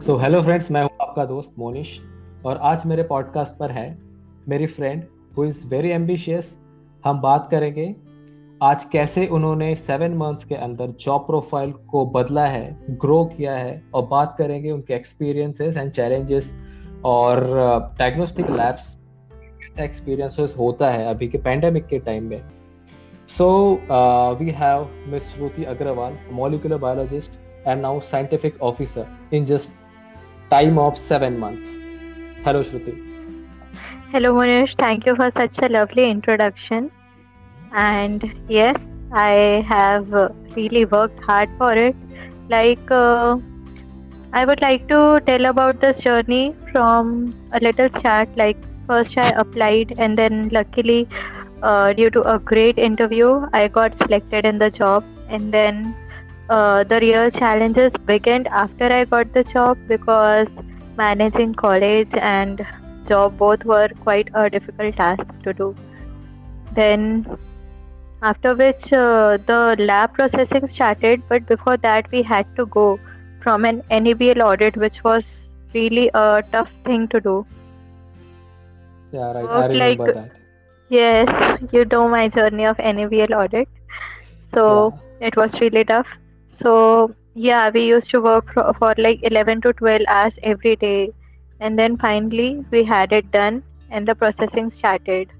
So hello friends मैं हूँ आपका दोस्त मोनिश और आज मेरे पॉडकास्ट पर है मेरी friend who is very ambitious हम बात करेंगे आज कैसे उन्होंने सेवन मंथ्स के अंदर जॉब प्रोफ़ाइल को बदला है ग्रो किया है और बात करेंगे उनके एक्सपीरियंसेस एंड चैलेंजेस और डायग्नोस्टिक लैब्स एक्सपीरियंसेस होता है अभी के पैंडेमिक के टाइम में। So we have miss Shruti Agarwal molecular biologist and now scientific officer in just time of seven months. Hello, Shruti. Hello, Manish. Thank you for such a lovely introduction. And yes, I have really worked hard for it. Like, uh, I would like to tell about this journey from a little start. Like, first I applied, and then luckily, uh, due to a great interview, I got selected in the job. And then uh, the real challenges began after I got the job because managing college and job both were quite a difficult task to do. Then, after which uh, the lab processing started, but before that, we had to go from an NABL audit, which was really a tough thing to do. Yeah, right. I remember like, that. Yes, you know my journey of NABL audit. So yeah. it was really tough so yeah, we used to work for, for like 11 to 12 hours every day. And then finally we had it done and the processing started.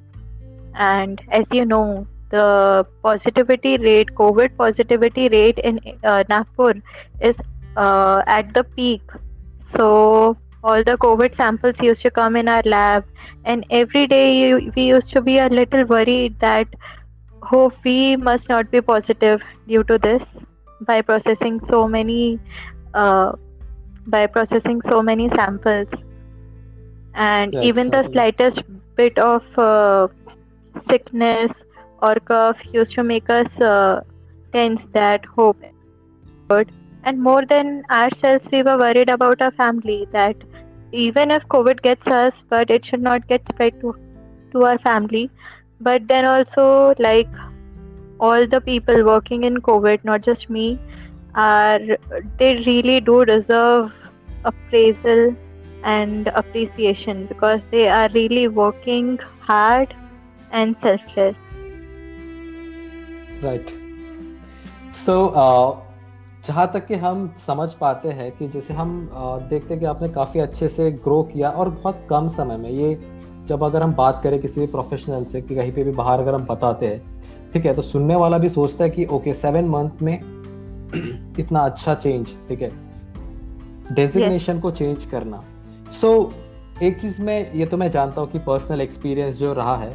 And as you know, the positivity rate, COVID positivity rate in uh, Nagpur is uh, at the peak. So all the COVID samples used to come in our lab, and every day we used to be a little worried that hope we must not be positive due to this by processing so many uh, by processing so many samples. And yeah, even the slightest bit of uh, sickness or cough used to make us uh, tense that hope. And more than ourselves we were worried about our family that even if covid gets us but it should not get spread to to our family. But then also like all the people working in COVID, not just me, are they really do deserve appraisal and appreciation because they are really working hard and selfless. Right. So, uh, जहाँ तक कि हम समझ पाते हैं कि जैसे हम देखते हैं कि आपने काफ़ी अच्छे से ग्रो किया और बहुत कम समय में ये जब अगर हम बात करें किसी भी प्रोफेशनल से कि कहीं पे भी बाहर अगर हम बताते हैं ठीक है तो सुनने वाला भी सोचता है कि ओके सेवन मंथ में इतना अच्छा चेंज ठीक है। Designation yes. को चेंज करना। सो so, एक चीज़ में ये तो मैं जानता हूँ कि पर्सनल एक्सपीरियंस जो रहा है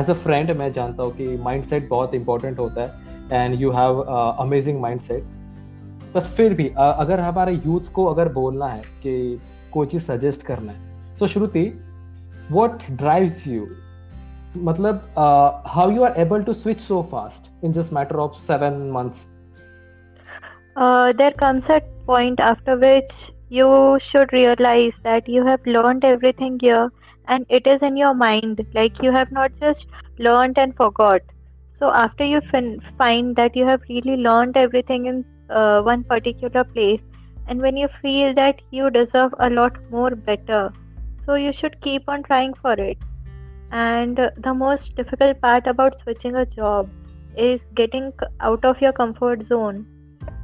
एज अ फ्रेंड मैं जानता हूँ कि माइंडसेट बहुत इंपॉर्टेंट होता है and you have amazing mindset बस फिर भी uh, अगर हमारे यूथ को अगर बोलना है कि कोई चीज़ सजेस्ट करना है तो Shruti what drives you matlab, uh, how you are able to switch so fast in just matter of seven months? Uh, there comes a point after which you should realize that you have learned everything here and it is in your mind. Like you have not just learned and forgot. So after you find that you have really learned everything in uh, one particular place and when you feel that you deserve a lot more better so you should keep on trying for it and the most difficult part about switching a job is getting out of your comfort zone.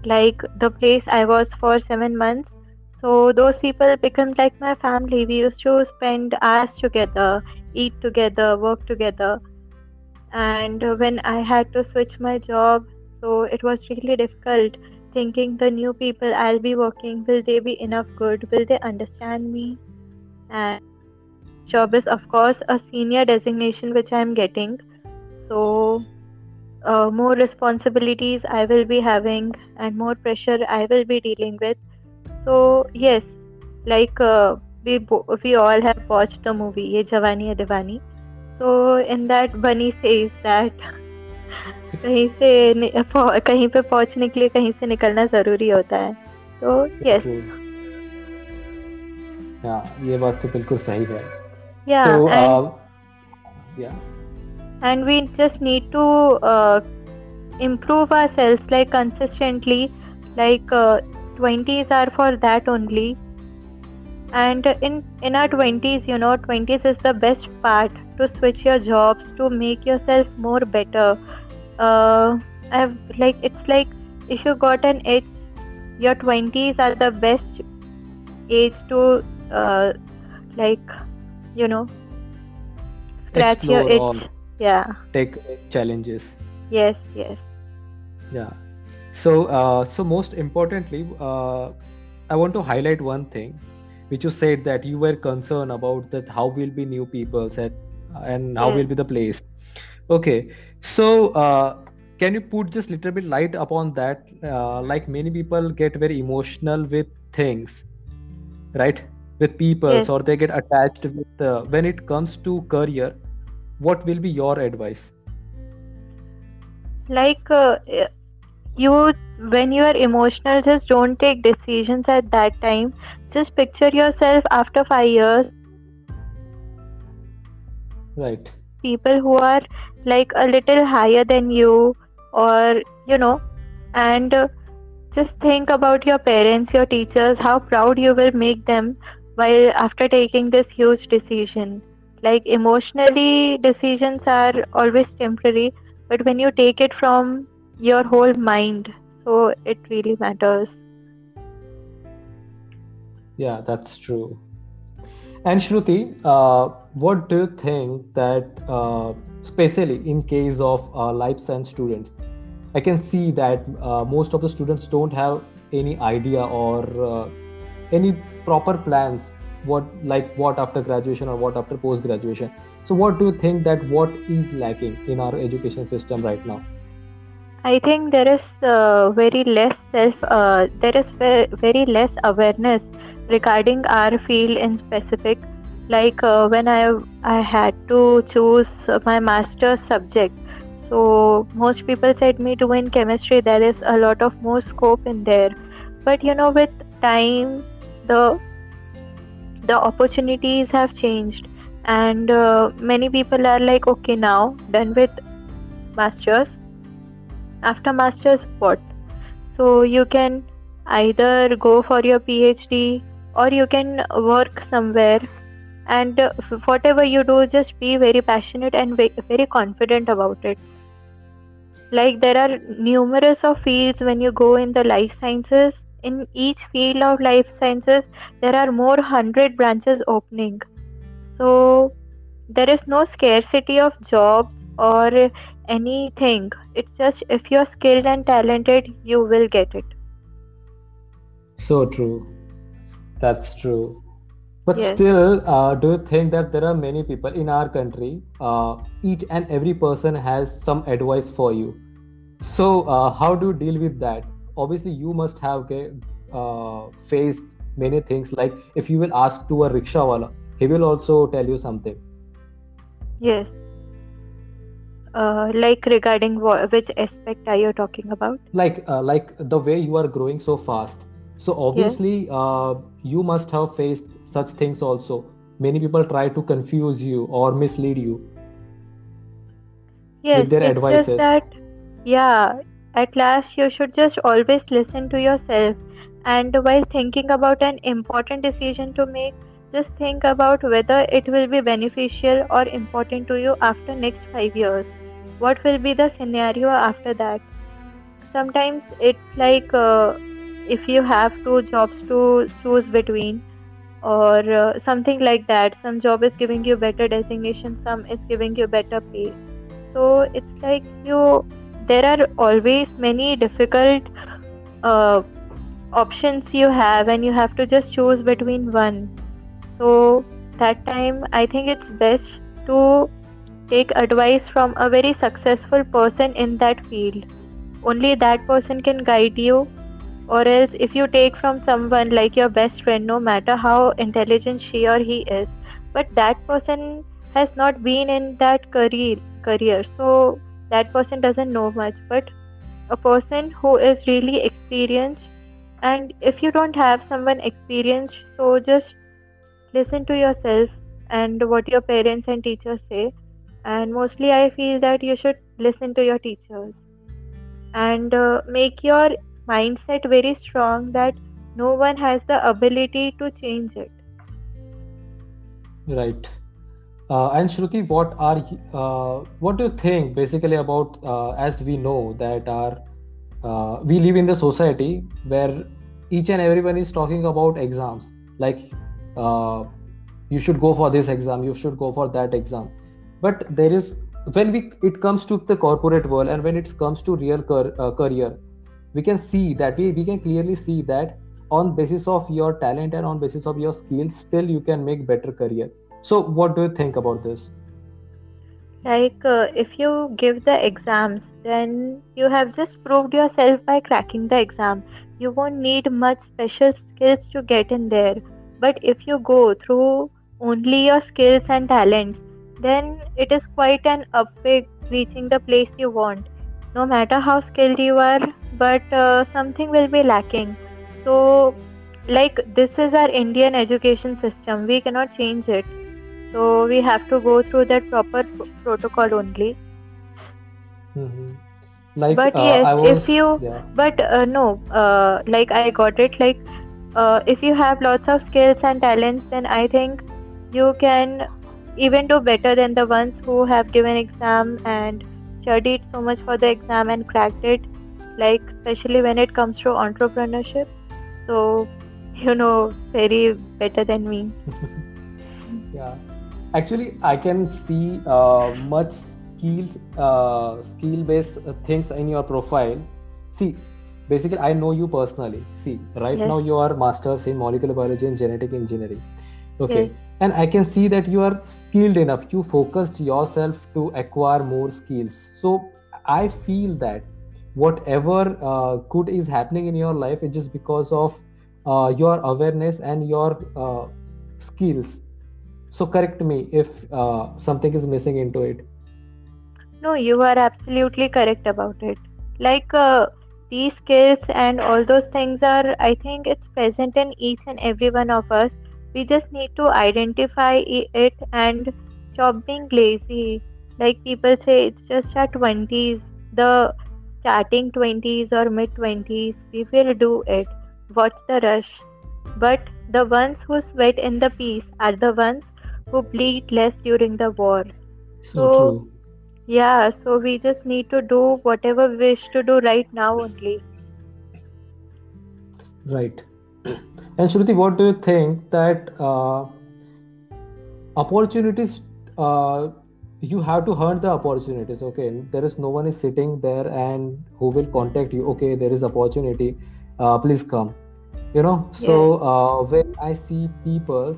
Like the place i was for 7 months. So those people become like my family. We used to spend hours together eat together work together. And when i had to switch my job so it was really difficult thinking the new people i'll be working will they be enough good? Will they understand me? And job is of course a senior designation which i am getting so uh, more responsibilities i will be having and more pressure i will be dealing with so yes like uh, we we all have watched the movie ye jawani hai diwani so in that bunny says that कहीं से कहीं पे पहुंचने के लिए कहीं से निकलना जरूरी होता है तो यस ये बात तो बिल्कुल सही है Yeah so, and, uh, yeah. And we just need to uh, improve ourselves like consistently like uh, 20s are for that only. And in in our 20s you know 20s is the best part to switch your jobs to make yourself more better. Uh i've like it's like if you got an age your 20s are the best age to uh like you know scratch your itch. yeah. Take challenges. Yes yes. Yeah. So uh, so most importantly uh, i want to highlight one thing which you said that you were concerned about that how will be new people at and how yes. will be the place. Okay. So uh, can you put just little bit light upon that? Uh, like many people get very emotional with things right with people yes. or they get attached with uh, when it comes to career what will be your advice? Like uh, you when you are emotional just don't take decisions at that time. Just picture yourself after 5 years. Right. People who are like a little higher than you or you know and uh, just think about your parents your teachers how proud you will make them while after taking this huge decision like emotionally decisions are always temporary but when you take it from your whole mind so it really matters. Yeah that's true. And shruti uh, what do you think that uh, especially in case of uh, life science students i can see that uh, most of the students don't have any idea or uh, any proper plans what like what after graduation or what after post graduation so what do you think that what is lacking in our education system right now I think there is uh, very less self, uh, there is very less awareness regarding our field in specific. Like uh, when I I had to choose my master's subject, so most people said me to in chemistry there is a lot of more scope in there. But you know, with time, the the opportunities have changed, and uh, many people are like, okay, now done with masters. After masters what? So you can either go for your phd or you can work somewhere. And uh, whatever you do just be very passionate and very confident about it. Like there are numerous of fields when you go in the life sciences in each field of life sciences there are more 100 branches opening so there is no scarcity of jobs or anything. It's just if you're skilled and talented, you will get it. so true that's true But Yes. still, uh, do you think that there are many people in our country, uh, each and every person has some advice for you? So, uh, how do you deal with that? Obviously, you must have ge- uh, faced many things. Like if you will ask to a rickshawala, he will also tell you something. Yes. Uh, like regarding wha- which aspect are you talking about? Like, uh, like the way you are growing so fast. So Yes. obviously, uh, you must have faced such things also. Many people try to confuse you or mislead you with Yes, their it's just advices. that, yeah, at last you should just always listen to yourself. And while thinking about an important decision to make, just think about whether it will be beneficial or important to you after next five years. What will be the scenario after that? Sometimes it's like uh, if you have two jobs to choose between, or uh, something like that. Some job is giving you better designation, some is giving you better pay so it's like you there are always many difficult uh, options you have and you have to just choose between one. So that time i think it's best to take advice from a very successful person in that field. Only that person can guide you or else if you take from someone like your best friend no matter how intelligent she or he is but that person has not been in that career career. So that person doesn't know much but a person who is really experienced and if you don't have someone experienced so just listen to yourself and what your parents and teachers say. And mostly i feel that you should listen to your teachers and uh, make your mindset very strong that no one has the ability to change it. Right uh, and shruti what are uh, what do you think basically about uh, as we know that our uh, we live in the society where each and everyone is talking about exams. Like uh, you should go for this exam you should go for that exam. But there is when we it comes to the corporate world and when it comes to real uh, career we can see that we, we can clearly see that on basis of your talent and on basis of your skills still you can make better career so what do you think about this? Like uh, if you give the exams then you have just proved yourself by cracking the exam. You won't need much special skills to get in there. But if you go through only your skills and talents then it is quite an upway reaching the place you want. No matter how skilled you are but uh, something will be lacking. So like this is our indian education system. We cannot change it so we have to go through that proper p- protocol only. Hmm like but uh, yes i if you yeah. but uh, no uh, like i got it like uh, if you have lots of skills and talents then i think you can even do better than the ones who have given exam and studied so much for the exam and cracked it. Like especially when it comes to entrepreneurship. So you know very better than me. Yeah actually i can see uh, much skills uh, skill based things in your profile. See basically i know you personally. See right yes. now you are masters in molecular biology and genetic engineering. Okay. Yes. And i can see that you are skilled enough. You focused yourself to acquire more skills. So i feel that whatever uh, good is happening in your life is just because of uh, your awareness and your uh, skills so correct me if uh, something is missing into it No, you are absolutely correct about it. Like uh, these skills and all those things are, I think it's present in each and every one of us. We just need to identify it and stop being lazy. Like people say, it's just our 20s, the starting 20s or mid 20s, we will do it. What's the rush? But the ones who sweat in the peace are the ones who bleed less during the war. so So true. yeah, so we just need to do whatever we wish to do right now only. right. And shruti what do you think that uh, opportunities uh, you have to hunt the opportunities okay? There is no one is sitting there and who will contact you okay there is opportunity uh, please come. You know so Yes, uh, when i see people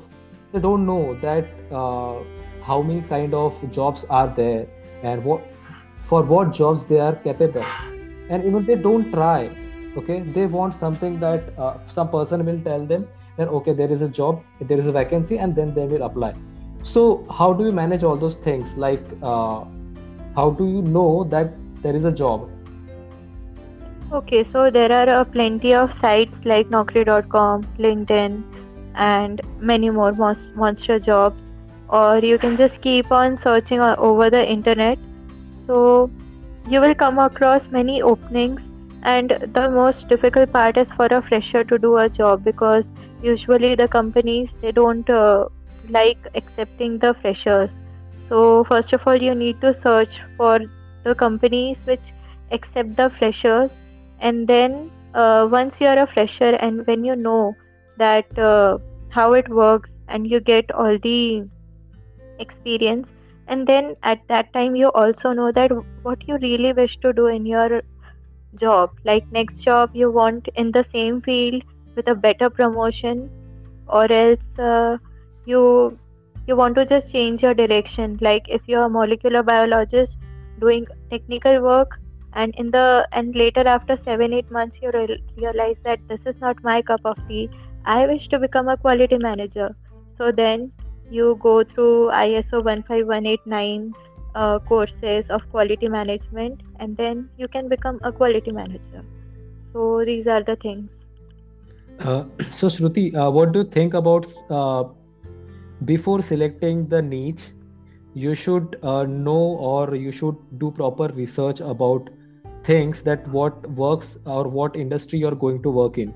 they don't know that uh, how many kind of jobs are there and what for what jobs they are capable. And even they don't try okay? They want something that uh, some person will tell them that okay there is a job there is a vacancy and then they will apply. So how do you manage all those things? Like uh, how do you know that there is a job? Okay, so there are uh, plenty of sites like Naukri.com, LinkedIn, and many more monst- monster jobs. Or you can just keep on searching over the internet. So you will come across many openings, and the most difficult part is for a fresher to do a job because usually the companies they don't uh, like accepting the freshers. So first of all, you need to search for the companies which accept the freshers and then uh, once you are a fresher and when you know that uh, how it works and you get all the experience. And then at that time you also know that what you really wish to do in your job. Like next job you want in the same field with a better promotion or else uh, you you want to just change your direction. Like if you're a molecular biologist doing technical work and in the and later after 7 8 months you real, realize that this is not my cup of tea i wish to become a quality manager. So then you go through iso 15189 uh, courses of quality management and then you can become a quality manager. So these are the things. Uh, so shruti uh, what do you think about uh, before selecting the niche you should uh, know or you should do proper research about things that what works or what industry you're going to work in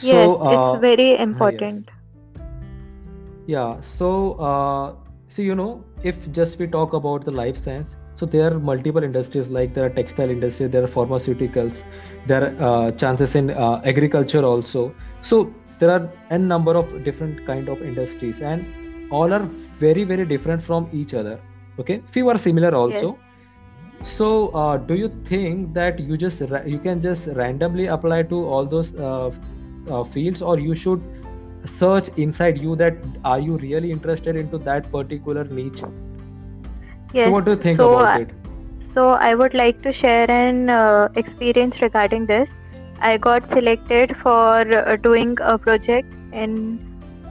yes so it's uh, very ah, yes important Yeah, so uh, so you know, if just we talk about the life science, so there are multiple industries like there are textile industry, there are pharmaceuticals, there are uh, chances in uh, agriculture also. So there are n number of different kind of industries, and all are very very different from each other. Okay, few are similar Yes. also. So uh, do you think that you just ra- you can just randomly apply to all those uh, uh, fields, or you should search inside you that are you really interested into that particular niche yes so what do you think So about I- it So I would like to share an uh, experience regarding this. I got selected for uh, doing a project in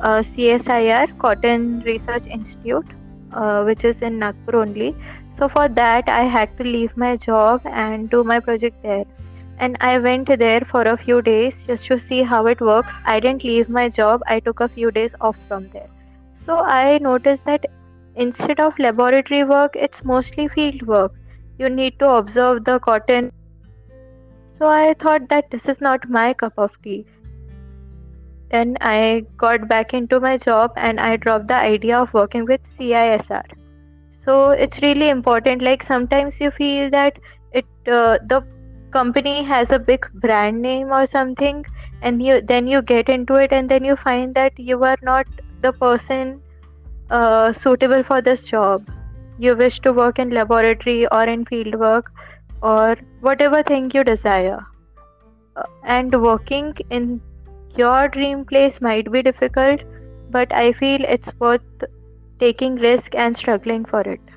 uh, CSIR, Cotton Research Institute, uh, which is in Nagpur only. So for that, I had to leave my job and do my project there. And I went there for a few days just to see how it works. I didn't leave my job, I took a few days off from there. So I noticed that instead of laboratory work, it's mostly field work you need to observe the cotton. So I thought that this is not my cup of tea. Then I got back into my job and I dropped the idea of working with CISR. So it's really important. Like sometimes you feel that it uh, the company has a big brand name or something, and you then you get into it and then you find that you are not the person uh, suitable for this job. You wish to work in laboratory or in field work or whatever thing you desire. Uh, and working in your dream place might be difficult but i feel it's worth taking risk and struggling for it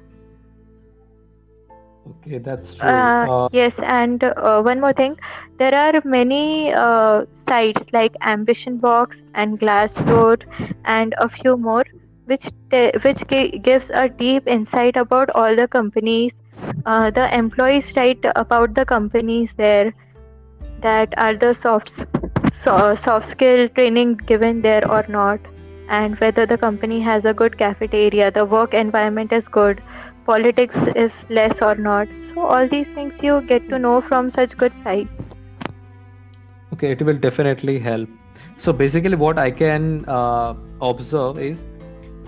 okay that's true. Uh, uh, yes and uh, one more thing. There are many uh, sites like ambition box and glassdoor and a few more which te- which gi- gives a deep insight about all the companies uh, the employees write about the companies there that are the soft so, soft skill training given there or not and whether the company has a good cafeteria the work environment is good politics is less or not. So all these things you get to know from such good sites okay it will definitely help. So basically what i can uh, observe is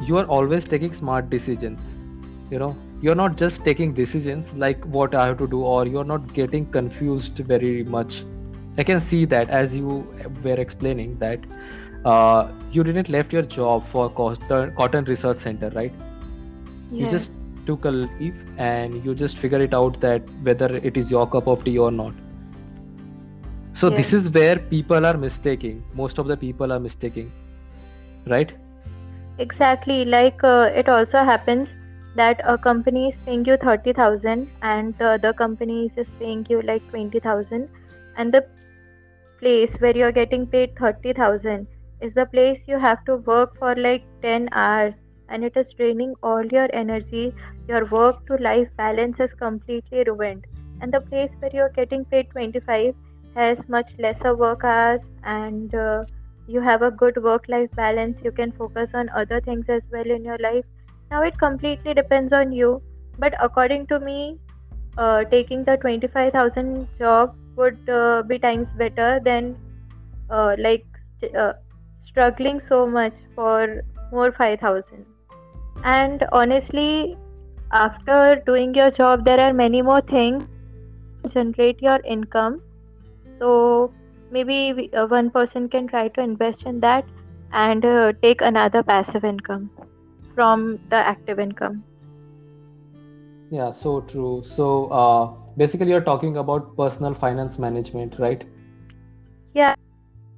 you are always taking smart decisions. You know you're not just taking decisions like what i have to do or you're not getting confused very much. I can see that as you were explaining that uh, you didn't left your job for cotton, cotton research center right? You just a leave and you just figure it out that whether it is your cup of tea or not. So this is where people are mistaking. Most of the people are mistaking right? Exactly. Like uh, it also happens that a company is paying you 30000 and the other company is paying you like 20000 and the place where you're getting paid 30000 is the place you have to work for like 10 hours. And it is draining all your energy your work to life balance is completely ruined and the place where you're getting paid 25 has much lesser work hours and uh, you have a good work life balance. You can focus on other things as well in your life. Now it completely depends on you but according to me uh, taking the 25000 job would uh, be times better than uh, like st- uh, struggling so much for more 5000 and honestly after doing your job there are many more things. To generate your income. So maybe uh, one person can try to invest in that and uh, take another passive income from the active income. Yeah so true. So uh, basically you're talking about personal finance management right? Yeah.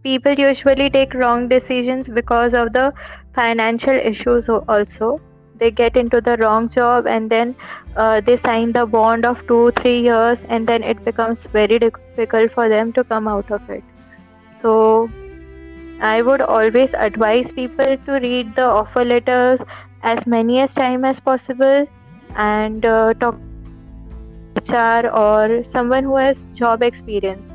People usually take wrong decisions because of the financial issues also they get into the wrong job and then uh, they sign the bond of two three years and then it becomes very difficult for them to come out of it so i would always advise people to read the offer letters as many as time as possible and uh, talk to HR or someone who has job experience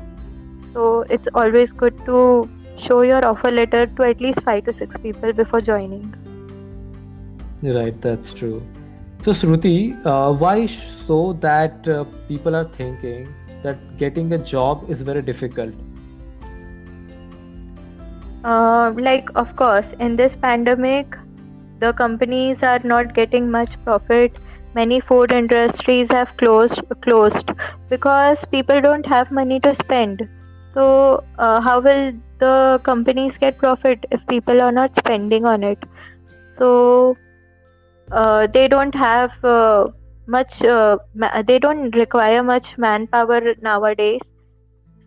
so it's always good to show your offer letter to at least five to six people before joining. Right that's true. So shruti uh, why so that uh, people are thinking that getting a job is very difficult? Uh, like, of course, in this pandemic, the companies are not getting much profit. Many food industries have closed closed because people don't have money to spend. So uh, how will the companies get profit if people are not spending on it? So uh, they don't have uh, much uh, ma- they don't require much manpower nowadays.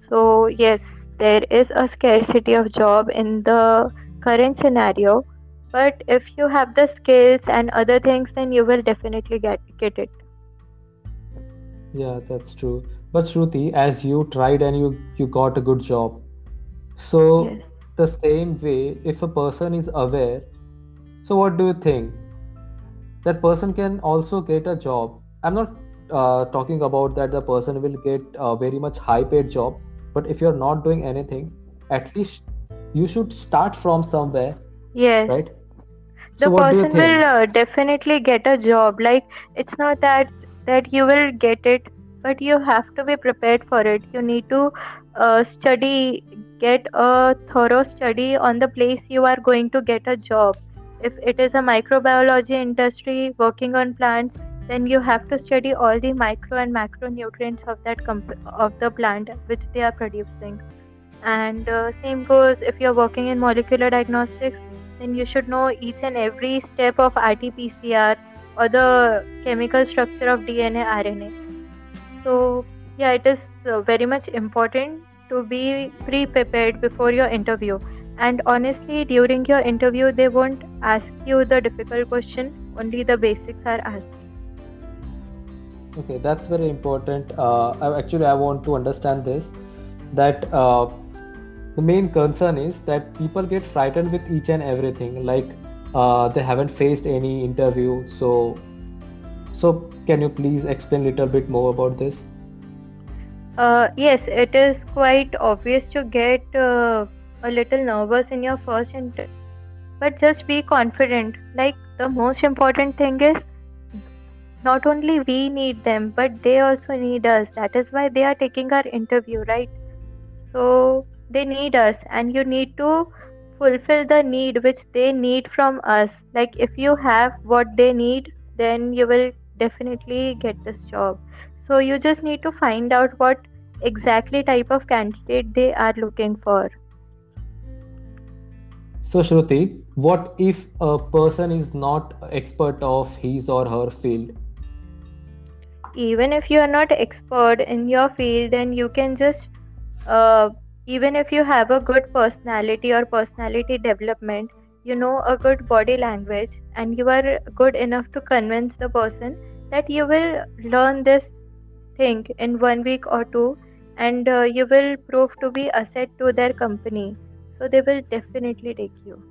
So yes there is a scarcity of job in the current scenario. But if you have the skills and other things then you will definitely get get it. Yeah, that's true. But Shruti, as you tried and you you got a good job, so yes. the same way, if a person is aware, so what do you think? That person can also get a job. I'm not uh, talking about that the person will get a very much high paid job, but if you're not doing anything, at least you should start from somewhere, yes. right? the So what do you person will uh, definitely get a job. Like it's not that that you will get it but you have to be prepared for it. You need to uh, study get a thorough study on the place you are going to get a job if it is a microbiology industry working on plants then you have to study all the micro and macronutrients of that comp- of the plant which they are producing and uh, same goes if you're working in molecular diagnostics then you should know each and every step of RT-PCR or the chemical structure of DNA, RNA. So yeah, it is uh, very much important to be pre-prepared before your interview. And honestly, during your interview, they won't ask you the difficult question. Only the basics are asked. Okay, that's very important. Uh, actually, I want to understand this that uh, the main concern is that people get frightened with each and everything. Like uh, they haven't faced any interview. So, so can you please explain a little bit more about this? Uh, yes, it is quite obvious to get uh, a little nervous in your first interview, but just be confident. Like the most important thing is not only we need them, but they also need us. That is why they are taking our interview, right? So they need us, and you need to fulfill the need which they need from us. Like if you have what they need, then you will definitely get this job. So you just need to find out what exactly type of candidate they are looking for. So, Shruti, what if a person is not expert of his or her field? Even if you are not expert in your field, then you can just uh, even if you have a good personality or personality development, you know a good body language, and you are good enough to convince the person that you will learn this thing in one week or two, and uh, you will prove to be asset to their company. So they will definitely take you.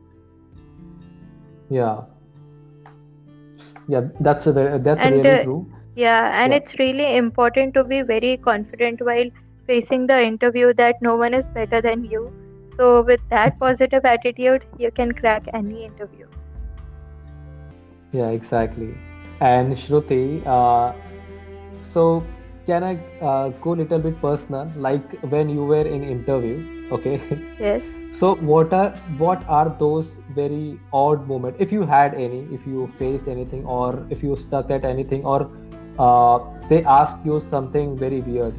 Yeah, yeah, that's a very, that's And really uh, true. yeah, and Yeah. it's really important to be very confident while facing the interview that no one is better than you. So, with that positive attitude, you can crack any interview. Yeah, exactly. And Shruti, uh, so can I uh, go a little bit personal? Like when you were in interview, okay? Yes. So what are what are those very odd moments, if you had any, if you faced anything, or if you stuck at anything, or uh, they ask you something very weird?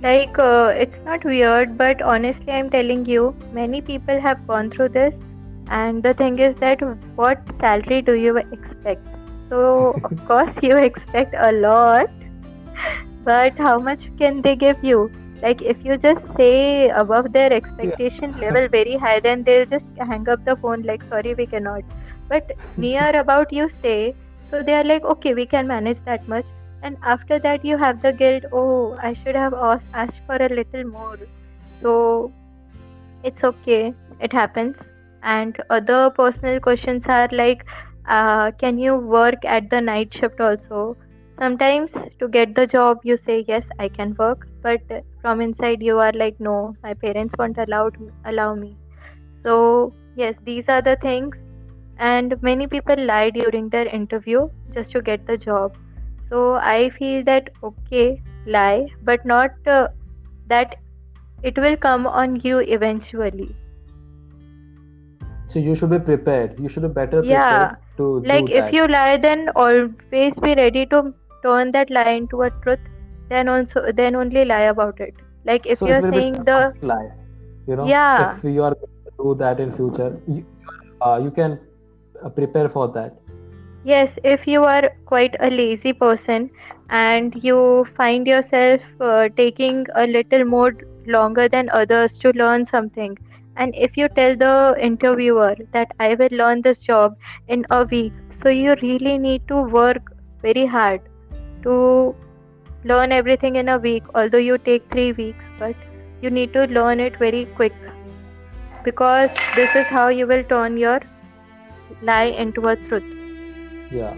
Like, uh, it's not weird, but honestly, I'm telling you, many people have gone through this. And the thing is that what salary do you expect? So, of course, you expect a lot, but how much can they give you? Like, if you just say above their expectation level very high, then they'll just hang up the phone, like, sorry, we cannot. But near about you say, so they are like, okay, we can manage that much. And after that you have the guilt oh i should have asked, asked for a little more. So it's okay. It happens. And other personal questions are like uh, can you work at the night shift also sometimes to get the job you say yes i can work but from inside you are like no my parents won't allow allow me. So yes these are the things. And many people lie during their interview just to get the job. So I feel that okay, lie, but not uh, that it will come on you eventually. so you should be prepared. You should be better Yeah, prepared to like if that. you lie, then always be ready to turn that lie into a truth. Then also, then only lie about it. Like if so you're saying the lie you know yeah, if you are going to do that in future you, uh, you can uh, prepare for that yes, if you are quite a lazy person and you find yourself uh, taking a little more longer than others to learn something, and if you tell the interviewer that I will learn this job in a week, so you really need to work very hard to learn everything in a week, although you take three weeks, but you need to learn it very quick because this is how you will turn your lie into a truth. yeah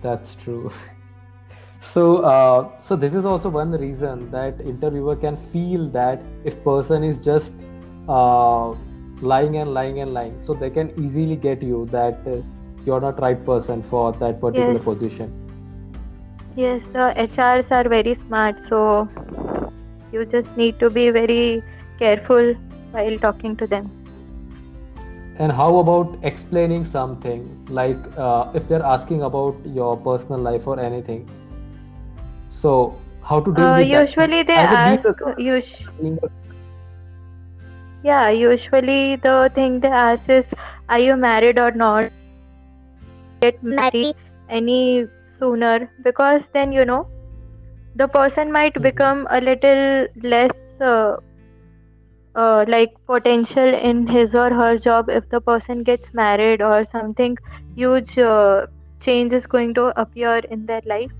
that's true so uh, so this is also one reason that interviewer can feel that if person is just uh, lying and lying and lying so they can easily get you that uh, you're not right person for that particular Yes. position Yes, the HRs are very smart, so you just need to be very careful while talking to them. and how about explaining something like uh, if they're asking about your personal life or anything so how to deal Uh, with that usually they As ask. Sh- yeah, usually the thing they ask is, are you married or not? Get married any sooner because then you know the person might Mhm. become a little less uh, uh, like potential in his or her job if the person gets married or something huge uh, change is going to appear in their life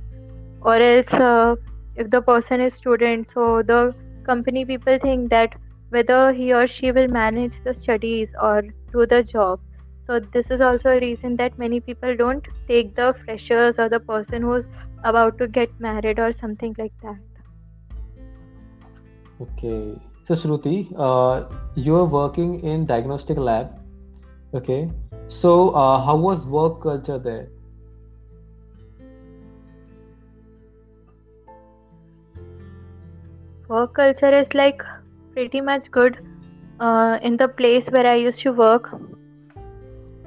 or else uh, if the person is student so the company people think that whether he or she will manage the studies or do the job so this is also a reason that many people don't take the freshers or the person who's about to get married or something like that Okay. So Shruti, uh, you are working in diagnostic lab. Okay. So uh, how was work culture there? work culture is like pretty much good uh, in the place where i used to work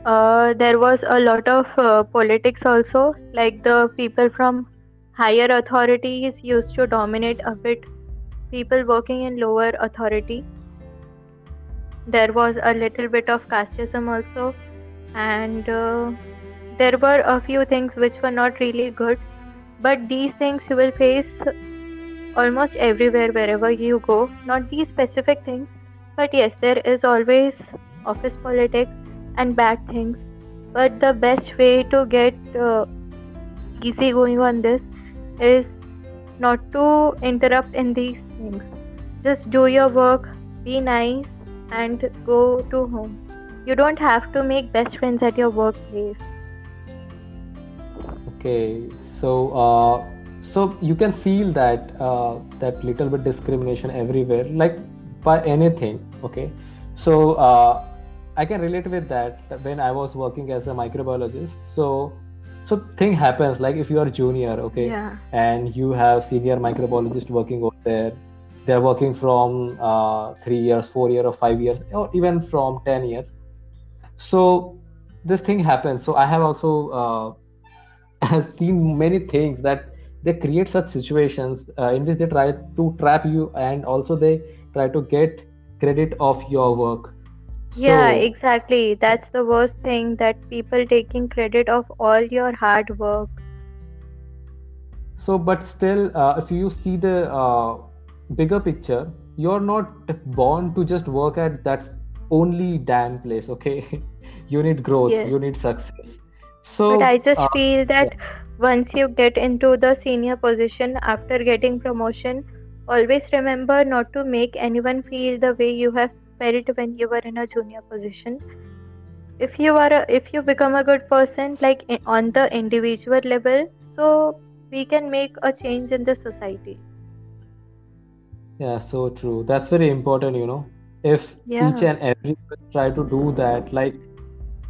uh, there was a lot of uh, politics also. Like the people from higher authorities used to dominate a bit. People working in lower authority. There was a little bit of casteism also. And uh, there were a few things which were not really good. But these things you will face almost everywhere wherever you go. Not these specific things. But yes there is always office politics and bad things but the best way to get uh, easy going on this is not to interrupt in these things just do your work be nice and go to home you don't have to make best friends at your workplace Okay. So uh, so you can feel that uh, that little bit discrimination everywhere, like by anything. Okay. So uh, I can relate with that when I was working as a microbiologist. So so thing happens like if you are junior, okay, yeah. and you have senior microbiologist working over there they're working from uh, three years four years or five years or even from 10 years. So this thing happens. So i have also uh, seen many things that they create such situations uh, in which they try to trap you and also they try to get credit of your work Yeah, so exactly. That's the worst thing that people taking credit of all your hard work. so but still uh, if you see the uh, bigger picture you're not born to just work at that only damn place okay you need growth Yes. you need success so But I just uh, feel that once you get into the senior position after getting promotion, always remember not to make anyone feel the way you have felt when you were in a junior position. If you are a, if you become a good person like on the individual level, so we can make a change in the society. yeah so true. That's very important you know. If each and every try to do that like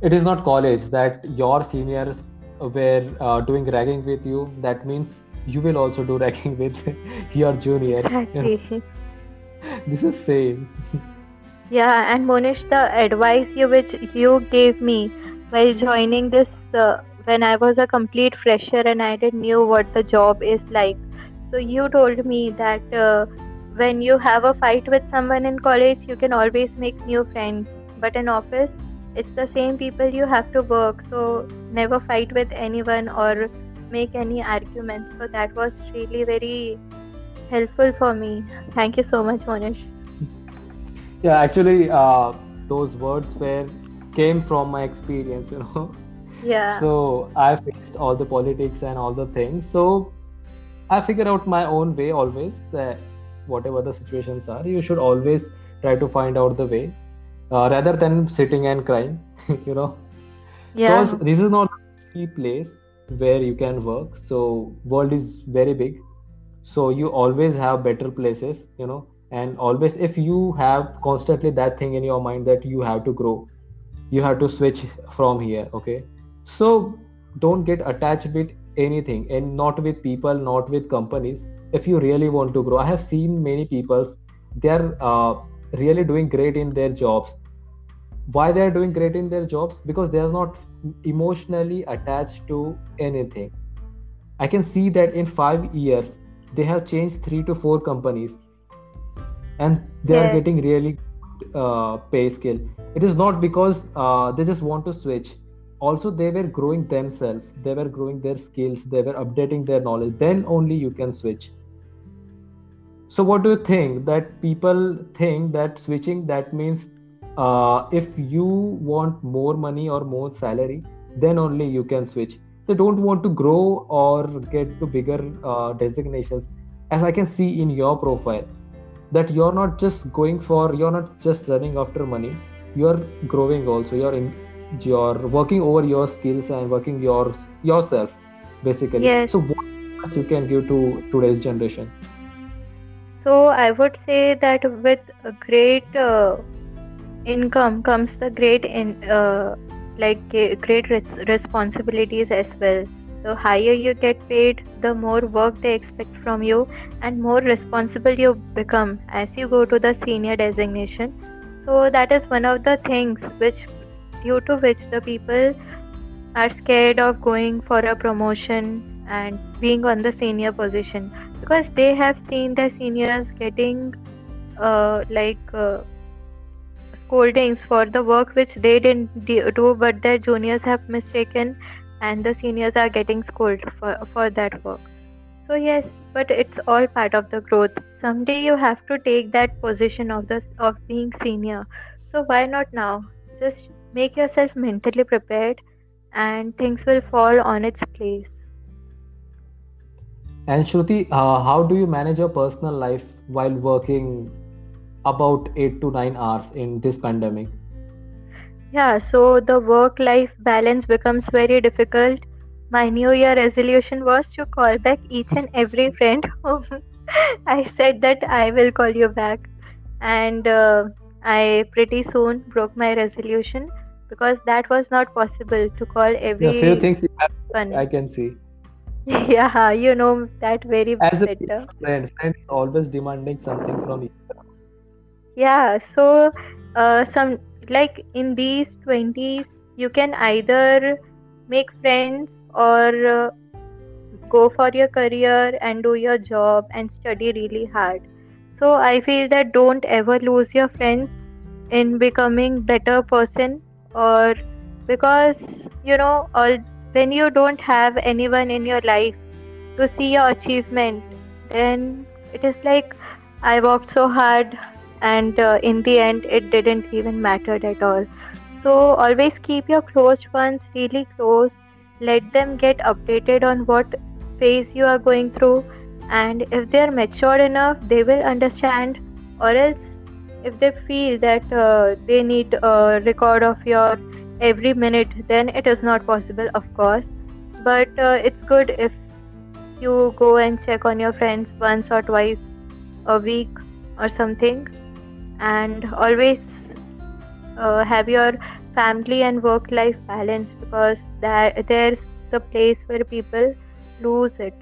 it is not college that your seniors were uh, doing ragging with you. That means you will also do ragging with your juniors you know. This is same Yeah, and Monish, the advice you which you gave me while joining this uh, when I was a complete fresher and I didn't knew what the job is like. So you told me that uh, when you have a fight with someone in college, you can always make new friends. But in office, it's the same people you have to work. So never fight with anyone or make any arguments. So that was really very helpful for me. Thank you so much, Monish. Yeah, actually, uh, those words were came from my experience, you know. Yeah. So I faced all the politics and all the things. So I figure out my own way always. That whatever the situations are, you should always try to find out the way, uh, rather than sitting and crying. you know, yeah. because this is not a place where you can work. So world is very big. So you always have better places. You know, and always if you have constantly that thing in your mind that you have to grow, you have to switch from here. Okay? So don't get attached with anything and not with people not with companies. If you really want to grow i have seen many people they're uh, really doing great in their jobs. Why they're doing great in their jobs? Because they're not emotionally attached to anything. I can see that in five years they have changed three to four companies and they are getting really uh, pay scale. It is not because uh, they just want to switch. Also they were growing themselves. They were growing their skills. They were updating their knowledge. Then only you can switch. So what do you think? That people think that switching that means uh, if you want more money or more salary then only you can switch. They don't want to grow or get to bigger uh, designations. As i can see in your profile that you're not just going for you're not just running after money. You're growing also. You're in, you're working over your skills and working your yourself basically. Yes. so what you can give to today's generation? So i would say that with a great uh, income comes the great in uh, like great res- responsibilities as well the higher you get paid the more work they expect from you and more responsible you become as you go to the senior designation. So that is one of the things which due to which the people are scared of going for a promotion and being on the senior position because they have seen their seniors getting uh, like uh, scoldings for the work which they didn't do but their juniors have mistaken and the seniors are getting scolded for, for that work so yes but it's all part of the growth someday you have to take that position of the of being senior so why not now just Make yourself mentally prepared and things will fall on its place. And Shruti, uh, how do you manage your personal life while working about 8 to 9 hours in this pandemic? Yeah, so the work life balance becomes very difficult. My new year resolution was to call back each and every friend I said that I will call you back. And uh, I pretty soon broke my resolution because that was not possible to call every yeah, few things I can see. yeah, you know that very As better. a friend, friend is always demanding something from you. Yeah, so uh, some like in these twenties, you can either make friends or uh, go for your career and do your job and study really hard. So I feel that don't ever lose your friends in becoming better person or because you know all when you don't have anyone in your life to see your achievement then it is like i worked so hard and uh, in the end it didn't even matter at all. So always keep your close ones really close. Let them get updated on what phase you are going through. And if they are mature enough they will understand. Or else if they feel that uh, they need a record of your every minute then it is not possible of course. But uh, it's good if you go and check on your friends once or twice a week or something and always uh, have your family and work life balance because that there's the place where people lose it.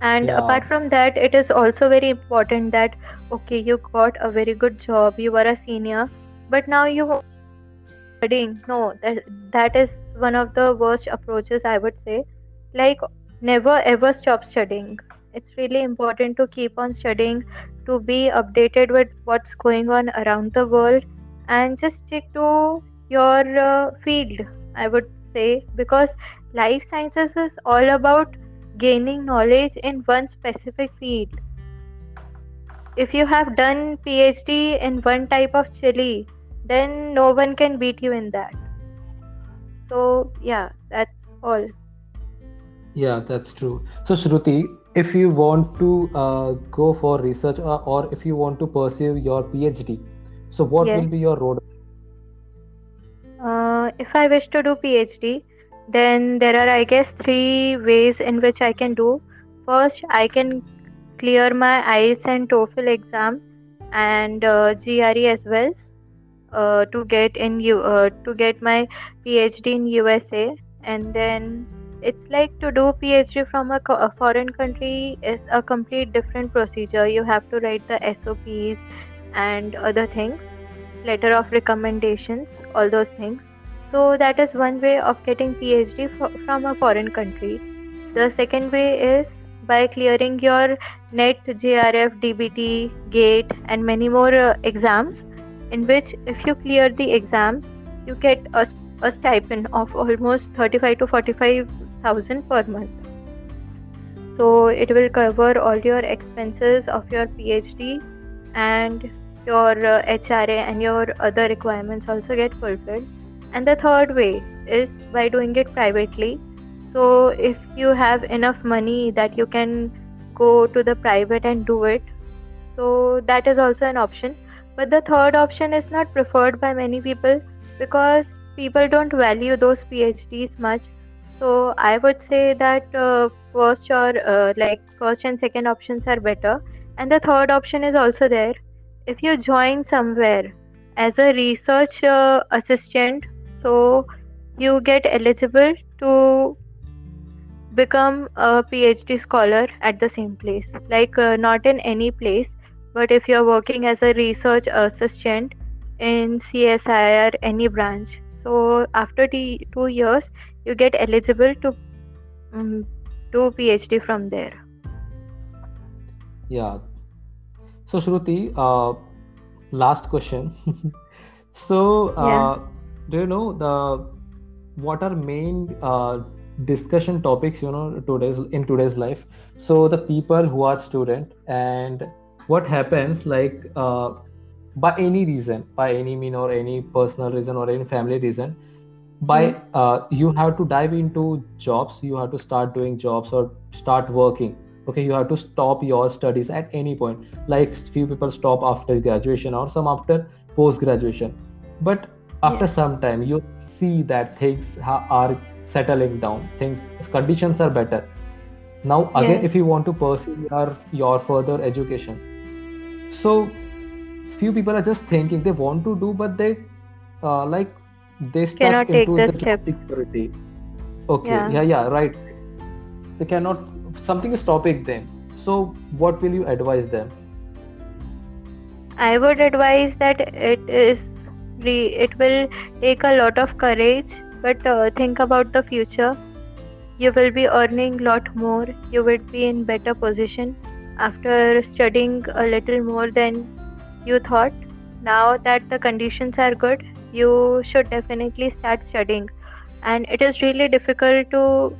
And Yeah, apart from that it is also very important that okay you got a very good job you were a senior but now you are studying. No that that is one of the worst approaches i would say. Like never ever stop studying it's really important to keep on studying to be updated with what's going on around the world and just stick to your uh, field i would say because life sciences is all about gaining knowledge in one specific field. If you have done phd in one type of chili then no one can beat you in that. So yeah that's all. Yeah, that's true. So, Shruti, if you want to uh, go for research or, or if you want to pursue your PhD, so what will be your road? uh, if i wish to do phd then there are i guess three ways in which i can do. First i can clear my ielts and toefl exam and uh, gre as well uh, to get in you uh, to get my phd in usa and then it's like to do phd from a, co- a foreign country is a complete different procedure. You have to write the sops and other things letter of recommendations all those things. So that is one way of getting phd fro- from a foreign country. The second way is by clearing your net jrf dbt gate and many more uh, exams in which if you clear the exams you get a, a stipend of almost 35 to 45000 per month. So it will cover all your expenses of your phd and your uh, hra and your other requirements also get fulfilled. And the third way is by doing it privately. So if you have enough money that you can go to the private and do it so that is also an option. But the third option is not preferred by many people because people don't value those phds much so i would say that uh, first or uh, like first and second options are better. And the third option is also there. If you join somewhere as a research uh, assistant so you get eligible to become a phd scholar at the same place. Like uh, not in any place but if you're working as a research assistant in csi or any branch. So after the two years you get eligible to um, do phd from there Yeah. So, Shruti, uh, last question. So, yeah uh, do you know the what are main uh, discussion topics, you know, today's in today's life? So, the people who are student and what happens like uh, by any reason, by any mean or any personal reason or any family reason. By uh, you have to dive into jobs you have to start doing jobs or start working. Okay you have to stop your studies at any point. Like few people stop after graduation or some after post graduation but after yeah some time you see that things ha- are settling down. Things conditions are better. Now again if you want to pursue your your further education. So few people are just thinking they want to do but they uh, like they cannot take the step security okay yeah yeah yeah right they cannot something is stopping them so what will you advise them I would advise that it is it will take a lot of courage, but uh, think about the future. You will be earning lot more. You will be in better position after studying a little more than you thought. Now that the conditions are good, you should definitely start studying. And it is really difficult to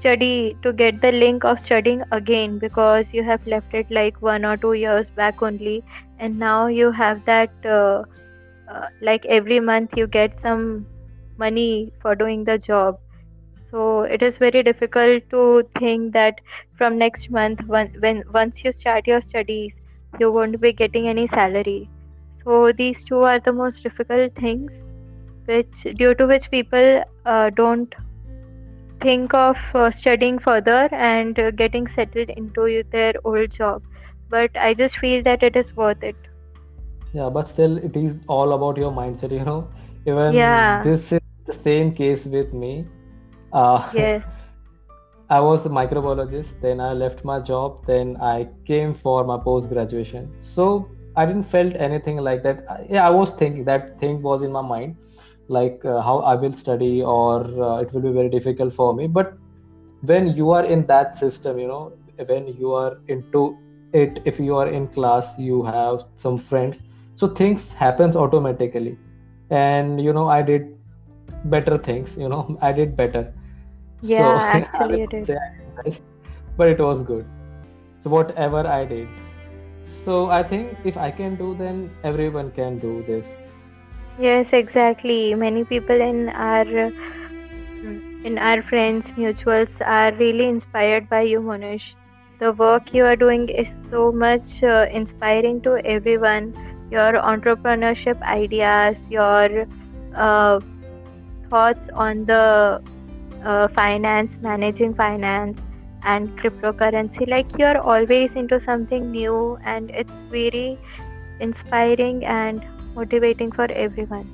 study to get the link of studying again because you have left it like one or two years back only. And now you have that uh, uh, like every month you get some money for doing the job. So it is very difficult to think that from next month when, when once you start your studies you won't be getting any salary so these two are the most difficult things which due to which people uh, don't think of uh, studying further and uh, getting settled into their old job but i just feel that it is worth it yeah but still it is all about your mindset you know even yeah this is the same case with me uh, yes I was a microbiologist. Then I left my job. Then I came for my post graduation. So I didn't felt anything like that. Yeah, I was thinking that thing was in my mind, like uh, how I will study or uh, it will be very difficult for me. But when you are in that system, you know, when you are into it, if you are in class, you have some friends, so things happens automatically. And you know, I did better things. You know, I did better. So Yeah, I actually it I best, but it was good. So whatever I did. So I think if I can do, then everyone can do this. Yes, exactly. Many people in our in our friends mutuals are really inspired by you, Monish. The work you are doing is so much uh, inspiring to everyone. Your entrepreneurship ideas, your uh, thoughts on the uh, finance, managing finance, and cryptocurrency. Like you're always into something new, and it's very inspiring and motivating for everyone.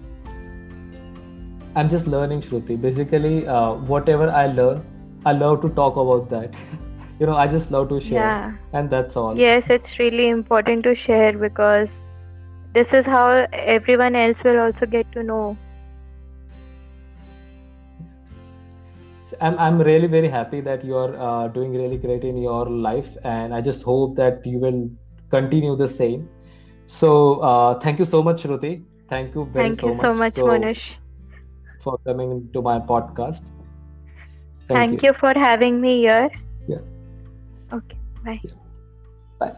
I'm just learning Shruti. Basically, uh, whatever I learn, I love to talk about that. You know, I just love to share, Yeah, and that's all. yes, it's really important to share because this is how everyone else will also get to know. I'm I'm really very happy that you are uh, doing really great in your life, and I just hope that you will continue the same. So, uh, thank you so much, Shruti. Thank you very Thank you so so much much, so Monish. for coming to my podcast. Thank Thank you. you for having me here. Yeah. Okay, bye. Bye.